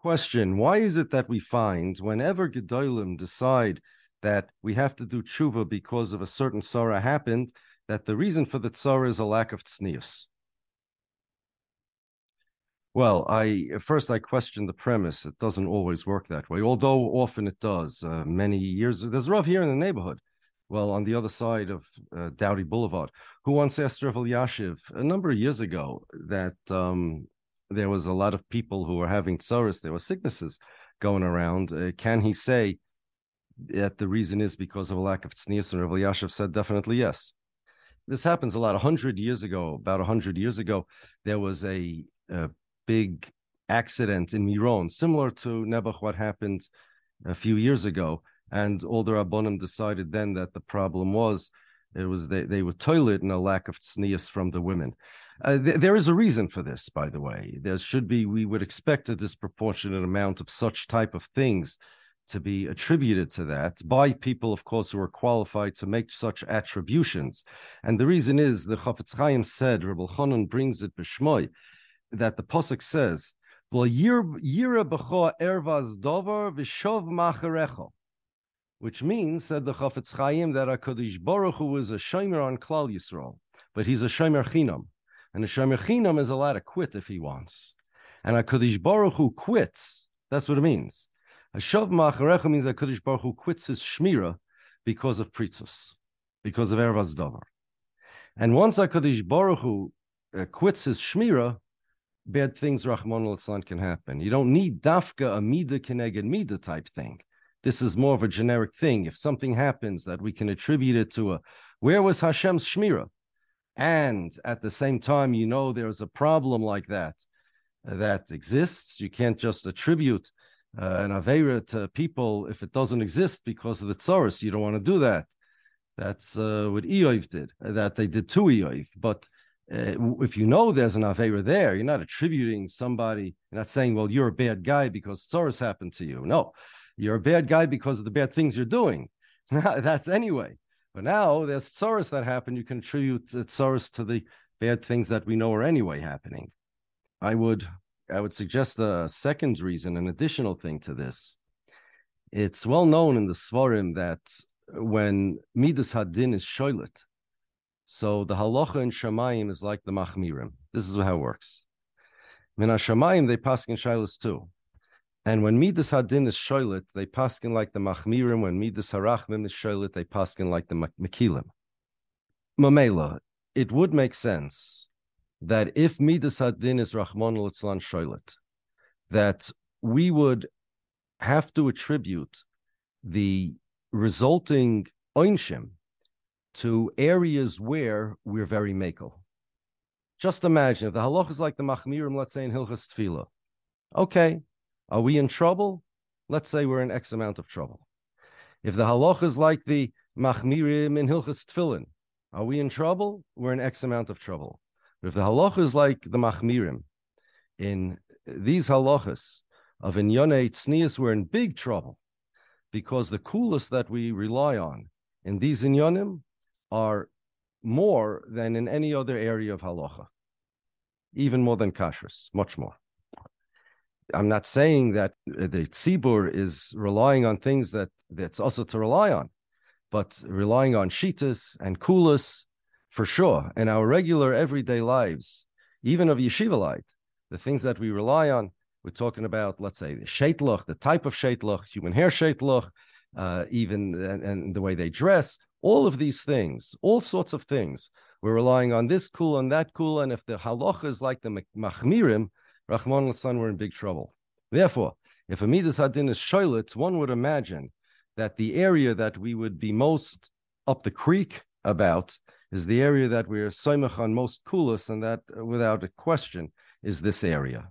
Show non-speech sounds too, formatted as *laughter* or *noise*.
Question Why is it that we find whenever Gedolim decide that we have to do tshuva because of a certain sorrow happened, that the reason for the tzara is a lack of tznius? Well, I first I question the premise. It doesn't always work that way, although often it does. Uh, many years there's Rav here in the neighborhood. Well, on the other side of uh, Dowdy Boulevard, who once asked Rav Elyashiv a number of years ago that um, there was a lot of people who were having tsaris, there were sicknesses going around. Uh, can he say that the reason is because of a lack of tznius? And Rav Elyashiv said definitely yes. This happens a lot. A hundred years ago, about a hundred years ago, there was a, a big accident in Miron, similar to Nebuch, what happened a few years ago. And all the decided then that the problem was it was they, they were toilet and a lack of tznius from the women. Uh, th- there is a reason for this, by the way. There should be, we would expect a disproportionate amount of such type of things to be attributed to that by people, of course, who are qualified to make such attributions. And the reason is the Chafetz Chaim said, Rebbe Chanan brings it b'shmoy, that the Pasuk says, which means, said the Chafetz Chaim, that HaKadosh Baruch Hu is a shomer on Klal Yisrael, but he's a shomer chinam. And a shomer is allowed to quit if he wants. And HaKadosh Baruch Hu quits. That's what it means. A shav macharecha means HaKadosh Baruch Hu quits his shmira because of pritzus, because of ervas davar. And once HaKadosh Baruch Hu uh, quits his shmira, bad things, Rahman al can happen. You don't need dafka, a mida keneged mida type thing. This is more of a generic thing. If something happens that we can attribute it to a, where was Hashem's shmira? And at the same time, you know there's a problem like that that exists. You can't just attribute uh, an avera to people if it doesn't exist because of the tsaris. You don't want to do that. That's uh, what Eoiv did. That they did to Eoiv, but uh, if you know there's an Avera there, you're not attributing somebody, you're not saying, well, you're a bad guy because Tsaurus happened to you. No, you're a bad guy because of the bad things you're doing. *laughs* That's anyway. But now there's Tsaurus that happen. You can attribute Tsaurus uh, to the bad things that we know are anyway happening. I would I would suggest a second reason, an additional thing to this. It's well known in the Svarim that uh, when Midas Hadin is shoilet, so the halacha in Shamayim is like the Machmirim. This is how it works. Min Shamayim, they pass in Shilas too. And when Midas Hadin is Shoilet, they paskin like the Machmirim. When Midas Harachmim is Shoilet, they paskin like the Mekilim. Mamela, it would make sense that if Midas Hadin is Rahman Litzlan Shoilet, that we would have to attribute the resulting Oinshim to areas where we're very makel. Just imagine if the halach is like the machmirim, let's say in Hilchas Tefillah. Okay, are we in trouble? Let's say we're in X amount of trouble. If the halach is like the machmirim in Hilchas Tefillin, are we in trouble? We're in X amount of trouble. But if the halach is like the machmirim in these halachas of inyone tznius, we're in big trouble because the kulas that we rely on in these inyonim are more than in any other area of halacha, even more than kashrus, much more. I'm not saying that the tzibur is relying on things that that's also to rely on, but relying on shitas and kulas for sure in our regular everyday lives, even of yeshivalite, the things that we rely on. We're talking about, let's say, the sheitloch, the type of sheitloch, human hair sheitloch, uh, even and, and, the way they dress, all of these things, all sorts of things. We're relying on this kula and that kula, and if the halacha is like the machmirim, Rahman al we're in big trouble. Therefore, if a midas hadin is shoylet, one would imagine that the area that we would be most up the creek about is the area that we're soimach on most kulas, and that, uh, without a question, is this area.